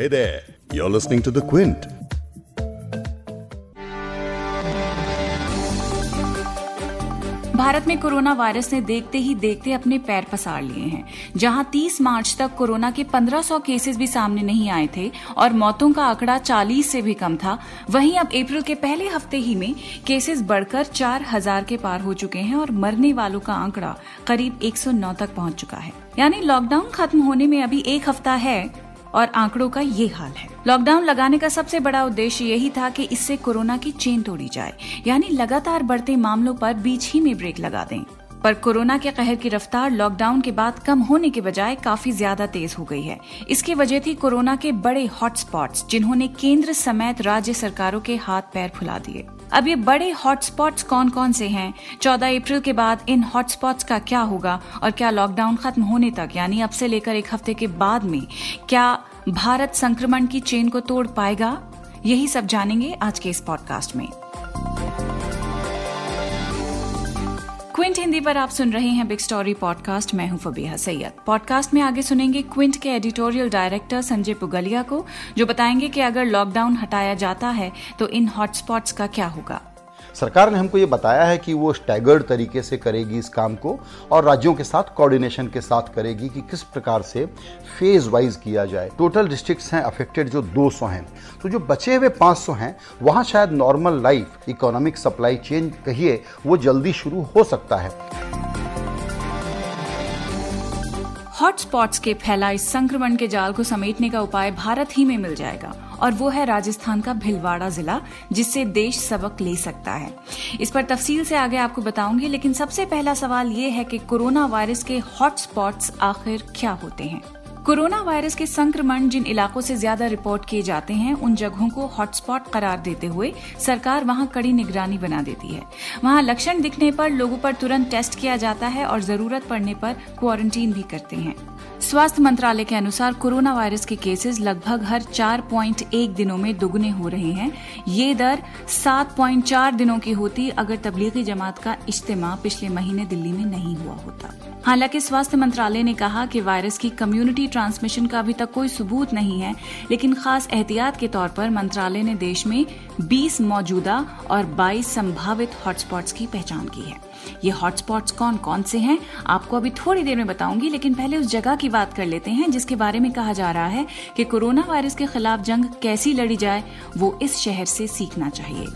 Hey there, you're listening to The Quint. Bharat में corona virus ने देखते ही देखते अपने पैर पसार लिए हैं जहाँ 30 मार्च तक कोरोना के 1500 केसेस भी सामने नहीं आए थे और मौतों का आंकड़ा 40 से भी कम था वहीं अब अप्रैल के पहले हफ़्ते ही में केसेस बढ़कर 4000 के पार हो चुके हैं और मरने वालों का आंकड़ा करीब 109 तक पहुँच चुका है यानी लॉकडाउन खत्म होने में अभी एक हफ़्ता है और आंकड़ों का ये हाल है। लॉकडाउन लगाने का सबसे बड़ा उद्देश्य यही था कि इससे कोरोना की चेन तोड़ी जाए। यानी लगातार बढ़ते मामलों पर बीच ही में ब्रेक लगा दें। पर कोरोना के कहर की रफ्तार लॉकडाउन के बाद कम होने के बजाय काफ़ी ज़्यादा तेज हो गई है। इसकी वजह थी कोरोना के बड़े हॉटस्पॉट्स जिन्होंने केंद्र समेत राज्य सरकारों के हाथ पैर फुला दिए। अब ये बड़े हॉटस्पॉट्स कौन कौन से हैं? 14 अप्रैल के बाद इन हॉटस्पॉट्स का क्या होगा और क्या लॉकडाउन खत्म होने तक, यानी अब से लेकर एक हफ़्ते के बाद में, क्या भारत संक्रमण की चेन को तोड़ पाएगा? यही सब जानेंगे आज के इस पॉडकास्ट में। क्विंट हिंदी पर आप सुन रहे हैं बिग स्टोरी पॉडकास्ट मैं हूँ फबीहा सैयद। पॉडकास्ट में आगे सुनेंगे क्विंट के एडिटोरियल डायरेक्टर संजय पुगलिया को, जो बताएँगे कि अगर लॉकडाउन हटाया जाता है तो इन हॉटस्पॉट्स का क्या होगा। सरकार ने हमको ये बताया है कि वो स्टैगर्ड तरीके से करेगी इस काम को और राज्यों के साथ कोऑर्डिनेशन के साथ करेगी कि किस प्रकार से फ़ेज़ वाइज किया जाए। टोटल डिस्ट्रिक्ट्स हैं अफेक्टेड जो 200 हैं। तो जो बचे हुए 500 हैं, वहाँ शायद normal life economic supply chain कहिए, वो जल्दी शुरू हो सकता है। हॉटस्पॉट्स के फैलाए संक्रमण के जाल को समेटने का उपाय भारत ही में मिल जाएगा। और वो है राजस्थान का भिलवाड़ा जिला, जिससे देश सबक ले सकता है। इस पर तफसील से आगे आपको बताऊँगी, लेकिन सबसे पहला सवाल ये है कि कोरोना वायरस के हॉटस्पॉट्स आखिर क्या होते हैं? कोरोना वायरस के संक्रमण जिन इलाकों से ज़्यादा रिपोर्ट किए जाते हैं, उन जगहों को हॉटस्पॉट करार देते हुए सरकार वहाँ कड़ी निगरानी बना देती है। वहाँ लक्षण दिखने पर लोगों पर तुरंत टेस्ट किया जाता है और ज़रूरत पड़ने पर क्वारंटीन भी करते हैं। स्वास्थ्य मंत्रालय के अनुसार कोरोना वायरस के केसेस लगभग हर 4.1 दिनों में दोगुने हो रहे हैं। ये दर 7.4 दिनों की होती, अगर तबलीगी जमात का इज्तेमा पिछले महीने दिल्ली में नहीं हुआ होता। हालाँकि स्वास्थ्य मंत्रालय ने कहा कि वायरस की कम्युनिटी ट्रांसमिशन का अभी तक कोई सबूत नहीं है, लेकिन खास एहतियात के तौर पर मंत्रालय ने देश में 20 मौजूदा और 22 संभावित हॉटस्पॉट्स की पहचान की है। ये हॉटस्पॉट्स कौन कौन से हैं, आपको अभी थोड़ी देर में बताऊँगी, लेकिन पहले उस जगह की बात कर लेते हैं, जिसके बारे में कहा जा रहा है कि कोरोना वायरस के खिलाफ जंग कैसी लड़ी जाए, वो इस शहर से सीखना चाहिए।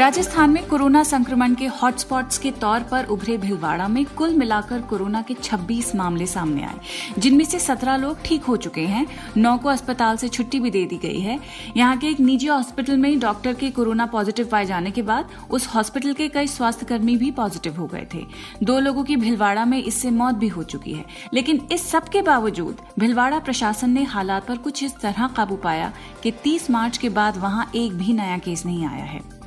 राजस्थान में कोरोना संक्रमण के हॉटस्पॉट्स के तौर पर उभरे भिलवाड़ा में कुल मिलाकर कोरोना के 26 मामले सामने आए, जिनमें से 17 लोग ठीक हो चुके हैं। नौ को अस्पताल से छुट्टी भी दे दी गई है। यहाँ के एक निजी हॉस्पिटल में डॉक्टर के कोरोना पॉजिटिव पाए जाने के बाद उस हॉस्पिटल के कई स्वास्थ्य कर्मी भी पॉजिटिव हो गए थे। दो लोगों की भिलवाड़ा में इससे मौत भी हो चुकी है। लेकिन इस सब के बावजूद भिलवाड़ा प्रशासन ने हालात पर कुछ इस तरह काबू पाया कि 30 मार्च के बाद वहाँ एक भी नया केस नहीं आया है।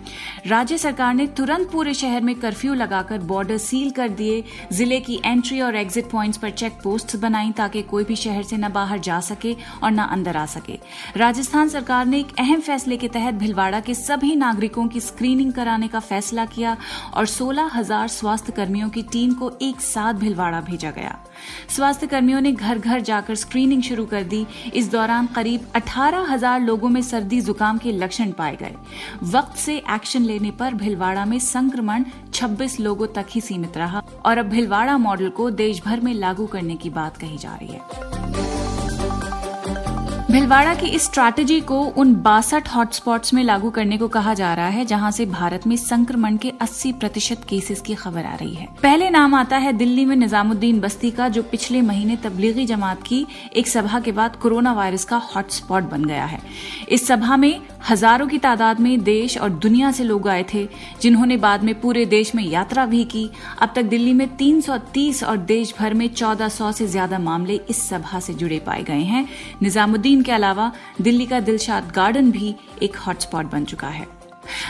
राज्य सरकार ने तुरंत पूरे शहर में कर्फ्यू लगाकर बॉर्डर सील कर दिए। ज़िले की एंट्री और एग्जिट पॉइंट्स पर चेक पोस्ट बनाई ताकि कोई भी शहर से न बाहर जा सके और न अंदर आ सके। राजस्थान सरकार ने एक अहम फैसले के तहत भिलवाड़ा के सभी नागरिकों की स्क्रीनिंग कराने का फैसला किया और सोलह हज़ार स्वास्थ्य कर्मियों की टीम को एक साथ भिलवाड़ा भेजा गया। स्वास्थ्य कर्मियों ने घर घर जाकर स्क्रीनिंग शुरू कर दी। इस दौरान करीब अठारह हज़ार लोगों में सर्दी जुकाम के लक्षण पाए गए। वक्त से एक्शन लेने पर भिलवाड़ा में संक्रमण 26 लोगों तक ही सीमित रहा और अब भिलवाड़ा मॉडल को देश भर में लागू करने की बात कही जा रही है। भिलवाड़ा की इस स्ट्रैटेजी को उन बासठ हॉटस्पॉट्स में लागू करने को कहा जा रहा है, जहाँ से भारत में संक्रमण के 80 प्रतिशत केसेस की खबर आ रही है। पहले नाम आता है दिल्ली में निजामुद्दीन बस्ती का, जो पिछले महीने तबलीगी जमात की एक सभा के बाद कोरोना वायरस का हॉटस्पॉट बन गया है। इस सभा में हज़ारों की तादाद में देश और दुनिया से लोग आए थे, जिन्होंने बाद में पूरे देश में यात्रा भी की। अब तक दिल्ली में 330 और देश भर में 1400 से ज़्यादा मामले इस सभा से जुड़े पाए गए हैं। निजामुद्दीन के अलावा दिल्ली का दिलशाद गार्डन भी एक हॉटस्पॉट बन चुका है।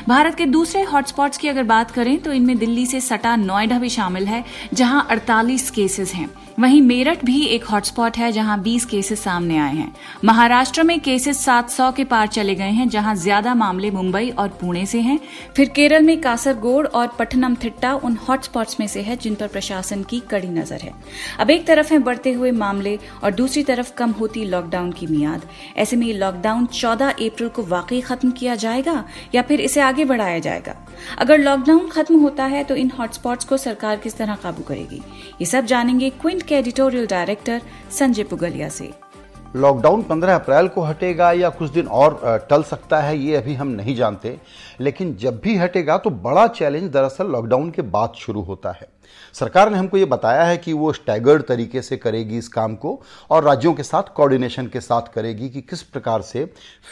भारत के दूसरे हॉटस्पॉट्स की अगर बात करें तो इनमें दिल्ली से सटा नोएडा भी शामिल है, जहाँ 48 केसेस हैं। वहीं मेरठ भी एक हॉटस्पॉट है जहाँ 20 केसेस सामने आए हैं। महाराष्ट्र में केसेस 700 के पार चले गए हैं, जहाँ ज़्यादा मामले मुंबई और पुणे से हैं। फिर केरल में कासरगोड और पठनमथिट्टा उन हॉटस्पॉट्स में से है जिन पर प्रशासन की कड़ी नज़र है। अब एक तरफ़ है बढ़ते हुए मामले और दूसरी तरफ़ कम होती लॉकडाउन की मियाद। ऐसे में लॉकडाउन चौदह अप्रैल को वाकई खत्म किया जाएगा या फिर इसे आगे बढ़ाया जाएगा? अगर लॉकडाउन खत्म होता है तो इन हॉटस्पॉट्स को सरकार किस तरह काबू करेगी? ये सब जानेंगे क्विंट के एडिटोरियल डायरेक्टर संजय पुगलिया से। लॉकडाउन 15 अप्रैल को हटेगा या कुछ दिन और टल सकता है, ये अभी हम नहीं जानते। लेकिन जब भी हटेगा तो बड़ा चैलेंज दरअसल लॉकडाउन के बाद शुरू होता है। सरकार ने हमको ये बताया है कि वो स्टैगर्ड तरीके से करेगी इस काम को और राज्यों के साथ कोऑर्डिनेशन के साथ करेगी कि किस प्रकार से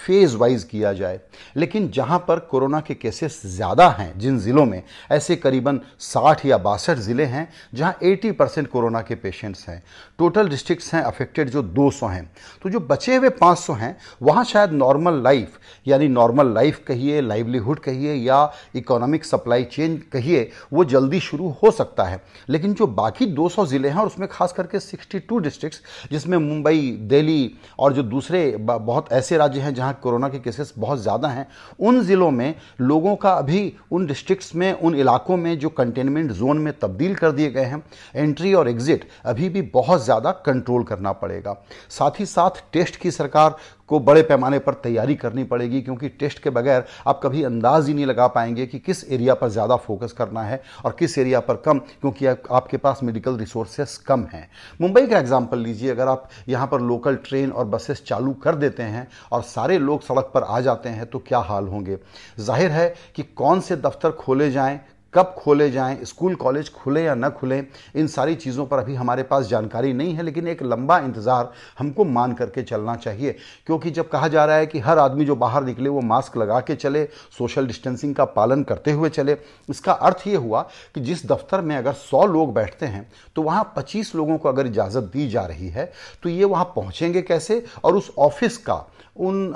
फ़ेज़ वाइज किया जाए। लेकिन जहाँ पर कोरोना के केसेस ज़्यादा हैं, जिन ज़िलों में, ऐसे करीबन 60 या बासठ ज़िले हैं, जहाँ 80 परसेंट कोरोना के पेशेंट्स हैं। टोटल डिस्ट्रिक्ट्स हैं अफेक्टेड जो 200 हैं। तो जो बचे हुए 500 हैं, वहाँ शायद नॉर्मल लाइफ यानी नॉर्मल लाइफ कहिए लाइवलीहुड कहिए या इकोनॉमिक सप्लाई चेन कहिए, वो जल्दी शुरू हो सकता है। लेकिन जो बाकी 200 ज़िले हैं और उसमें खास करके 62 डिस्ट्रिक्ट्स जिसमें मुंबई, दिल्ली और जो दूसरे बहुत ऐसे राज्य हैं जहाँ कोरोना के केसेस बहुत ज़्यादा हैं, उन ज़िलों में लोगों का अभी उन डिस्ट्रिक्ट्स में, उन इलाकों में जो कंटेनमेंट जोन में तब्दील कर दिए गए हैं एंट्री और एग्जिट अभी भी बहुत ज़्यादा कंट्रोल करना पड़ेगा। साथ ही साथ टेस्ट की सरकार को बड़े पैमाने पर तैयारी करनी पड़ेगी, क्योंकि टेस्ट के बगैर आप कभी अंदाज ही नहीं लगा पाएँगे कि किस एरिया पर ज़्यादा फोकस करना है और किस एरिया पर कम। क्योंकि आपके पास मेडिकल रिसोर्सेस कम हैं। मुंबई का एग्ज़ाम्पल लीजिए, अगर आप यहाँ पर लोकल ट्रेन और बसेस चालू कर देते हैं और सारे लोग सड़क पर आ जाते हैं तो क्या हाल होंगे? ज़ाहिर है कि कौन से दफ्तर खोले जाएँ कब खोले जाएँ, स्कूल, कॉलेज खुले या न खुले, इन सारी चीज़ों पर अभी हमारे पास जानकारी नहीं है, लेकिन एक लंबा इंतज़ार हमको मान करके चलना चाहिए। क्योंकि जब कहा जा रहा है कि हर आदमी जो बाहर निकले, वो मास्क लगा के चले, सोशल डिस्टेंसिंग का पालन करते हुए चले, इसका अर्थ ये हुआ कि जिस दफ्तर में अगर सौ लोग बैठते हैं तो वहाँ पच्चीस लोगों को अगर इजाज़त दी जा रही है तो ये वहाँ पहुँचेंगे कैसे, और उस ऑफ़िस का, उन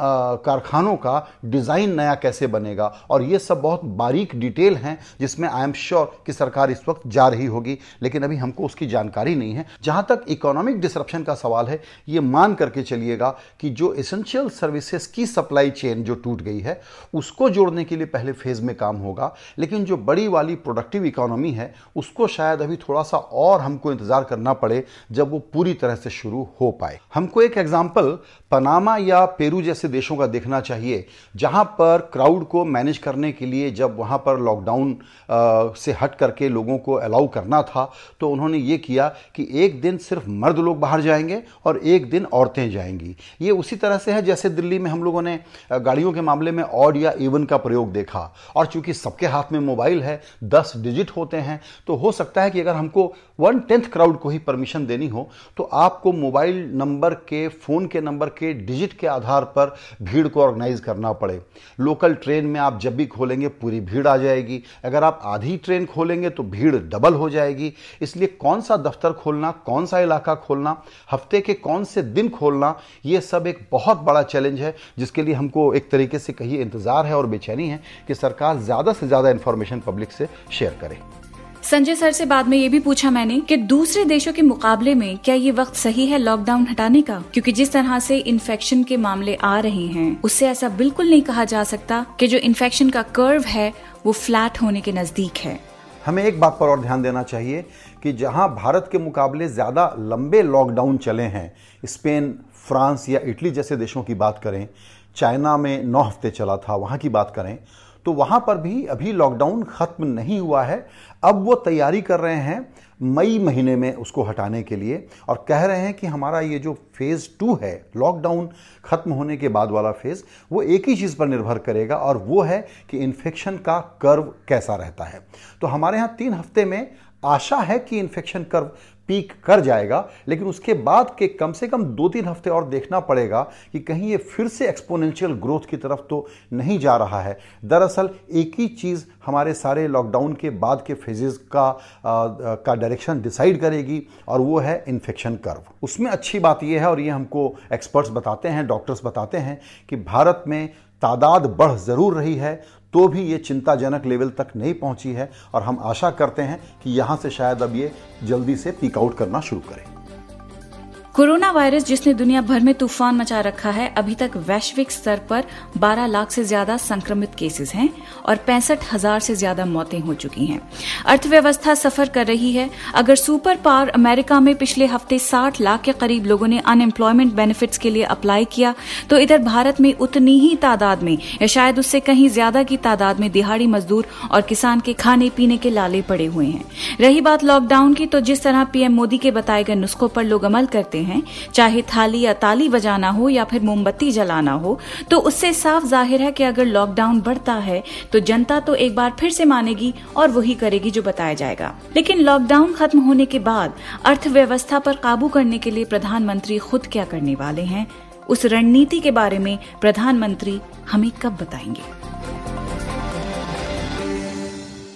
कारखानों का डिज़ाइन नया कैसे बनेगा? और ये सब बहुत बारीक डिटेल हैं, जिसमें आई एम श्योर कि सरकार इस वक्त जा रही होगी, लेकिन अभी हमको उसकी जानकारी नहीं है। जहाँ तक इकोनॉमिक डिसरप्शन का सवाल है, ये मान करके चलिएगा कि जो एसेंशियल सर्विसेज़ की सप्लाई चेन जो टूट गई है, उसको जोड़ने के लिए पहले फ़ेज़ में काम होगा, लेकिन जो बड़ी वाली प्रोडक्टिव इकोनॉमी है, उसको शायद अभी थोड़ा सा और हमको इंतज़ार करना पड़े, जब वो पूरी तरह से शुरू हो पाए। हमको एक एग्ज़ाम्पल पनामा या पेरू जैसे देशों का देखना चाहिए, जहाँ पर क्राउड को मैनेज करने के लिए जब वहाँ पर लॉकडाउन से हट करके लोगों को अलाउ करना था तो उन्होंने ये किया कि एक दिन सिर्फ़ मर्द लोग बाहर जाएँगे और एक दिन औरतें जाएँगी। ये उसी तरह से है जैसे दिल्ली में हम लोगों ने गाड़ियों के मामले में ऑड या इवन का प्रयोग देखा। और चूँकि सबके हाथ में मोबाइल है, दस डिजिट होते हैं तो हो सकता है कि अगर हमको वन टेंथ क्राउड को ही परमिशन देनी हो तो आपको मोबाइल नंबर के, फ़ोन के नंबर के डिजिट के आधार पर भीड़ को ऑर्गेनाइज करना पड़े। लोकल ट्रेन में आप जब भी खोलेंगे, पूरी भीड़ आ जाएगी। अगर आप आधी ट्रेन खोलेंगे तो भीड़ डबल हो जाएगी। इसलिए कौन सा दफ्तर खोलना, कौन सा इलाका खोलना, हफ़्ते के कौन से दिन खोलना, ये सब एक बहुत बड़ा चैलेंज है, जिसके लिए हमको एक तरीके से कहिए इंतज़ार है और बेचैनी है कि सरकार ज़्यादा से ज़्यादा इंफॉर्मेशन पब्लिक से शेयर करे। संजय सर से बाद में ये भी पूछा मैंने कि दूसरे देशों के मुकाबले में क्या ये वक्त सही है लॉकडाउन हटाने का? क्योंकि जिस तरह से इन्फेक्शन के मामले आ रहे हैं, उससे ऐसा बिल्कुल नहीं कहा जा सकता कि जो इन्फेक्शन का कर्व है, वो फ्लैट होने के नज़दीक है। हमें एक बात पर और ध्यान देना चाहिए कि जहाँ भारत के मुकाबले ज़्यादा लंबे लॉकडाउन चले हैं, स्पेन, फ्रांस या इटली जैसे देशों की बात करें, चाइना में नौ हफ़्ते चला था, वहाँ की बात करें तो वहाँ पर भी अभी लॉकडाउन खत्म नहीं हुआ है। अब वो तैयारी कर रहे हैं मई महीने में उसको हटाने के लिए और कह रहे हैं कि हमारा ये जो फ़ेज़ टू है लॉकडाउन खत्म होने के बाद वाला फ़ेज़ वो एक ही चीज़ पर निर्भर करेगा और वो है कि इन्फेक्शन का कर्व कैसा रहता है। तो हमारे यहाँ तीन हफ़्ते में आशा है कि इन्फेक्शन कर्व पीक कर जाएगा लेकिन उसके बाद के कम से कम दो तीन हफ़्ते और देखना पड़ेगा कि कहीं ये फिर से एक्सपोनेंशियल ग्रोथ की तरफ़ तो नहीं जा रहा है। दरअसल एक ही चीज़ हमारे सारे लॉकडाउन के बाद के फेजेस का आ, का डायरेक्शन डिसाइड करेगी और वो है इन्फेक्शन कर्व उसमें अच्छी बात यह है और ये हमको एक्सपर्ट्स बताते हैं डॉक्टर्स बताते हैं कि भारत में तादाद बढ़ ज़रूर रही है तो भी ये चिंताजनक लेवल तक नहीं पहुँची है और हम आशा करते हैं कि यहाँ से शायद अब ये जल्दी से पीक आउट करना शुरू करें। कोरोना वायरस, जिसने दुनिया भर में तूफ़ान मचा रखा है, अभी तक वैश्विक स्तर पर 12 लाख से ज़्यादा संक्रमित केसेस हैं और पैंसठ हज़ार से ज़्यादा मौतें हो चुकी हैं। अर्थव्यवस्था सफ़र कर रही है। अगर सुपर पावर अमेरिका में पिछले हफ़्ते 60 लाख के करीब लोगों ने अनएम्प्लॉयमेंट बेनिफिट्स के लिए अप्लाई किया तो इधर भारत में उतनी ही तादाद में, या शायद उससे कहीं ज़्यादा की तादाद में दिहाड़ी मजदूर और किसान के खाने पीने के लाले पड़े हुए हैं। रही बात लॉकडाउन की तो जिस तरह पीएम मोदी के बताए गए नुस्खों पर लोग अमल करते हैं, चाहे थाली या ताली बजाना हो या फिर मोमबत्ती जलाना हो तो उससे साफ़ ज़ाहिर है कि अगर लॉकडाउन बढ़ता है तो जनता तो एक बार फिर से मानेगी और वही करेगी जो बताया जाएगा। लेकिन लॉकडाउन खत्म होने के बाद अर्थव्यवस्था पर काबू करने के लिए प्रधानमंत्री खुद क्या करने वाले हैं, उस रणनीति के बारे में प्रधानमंत्री हमें कब बताएँगे?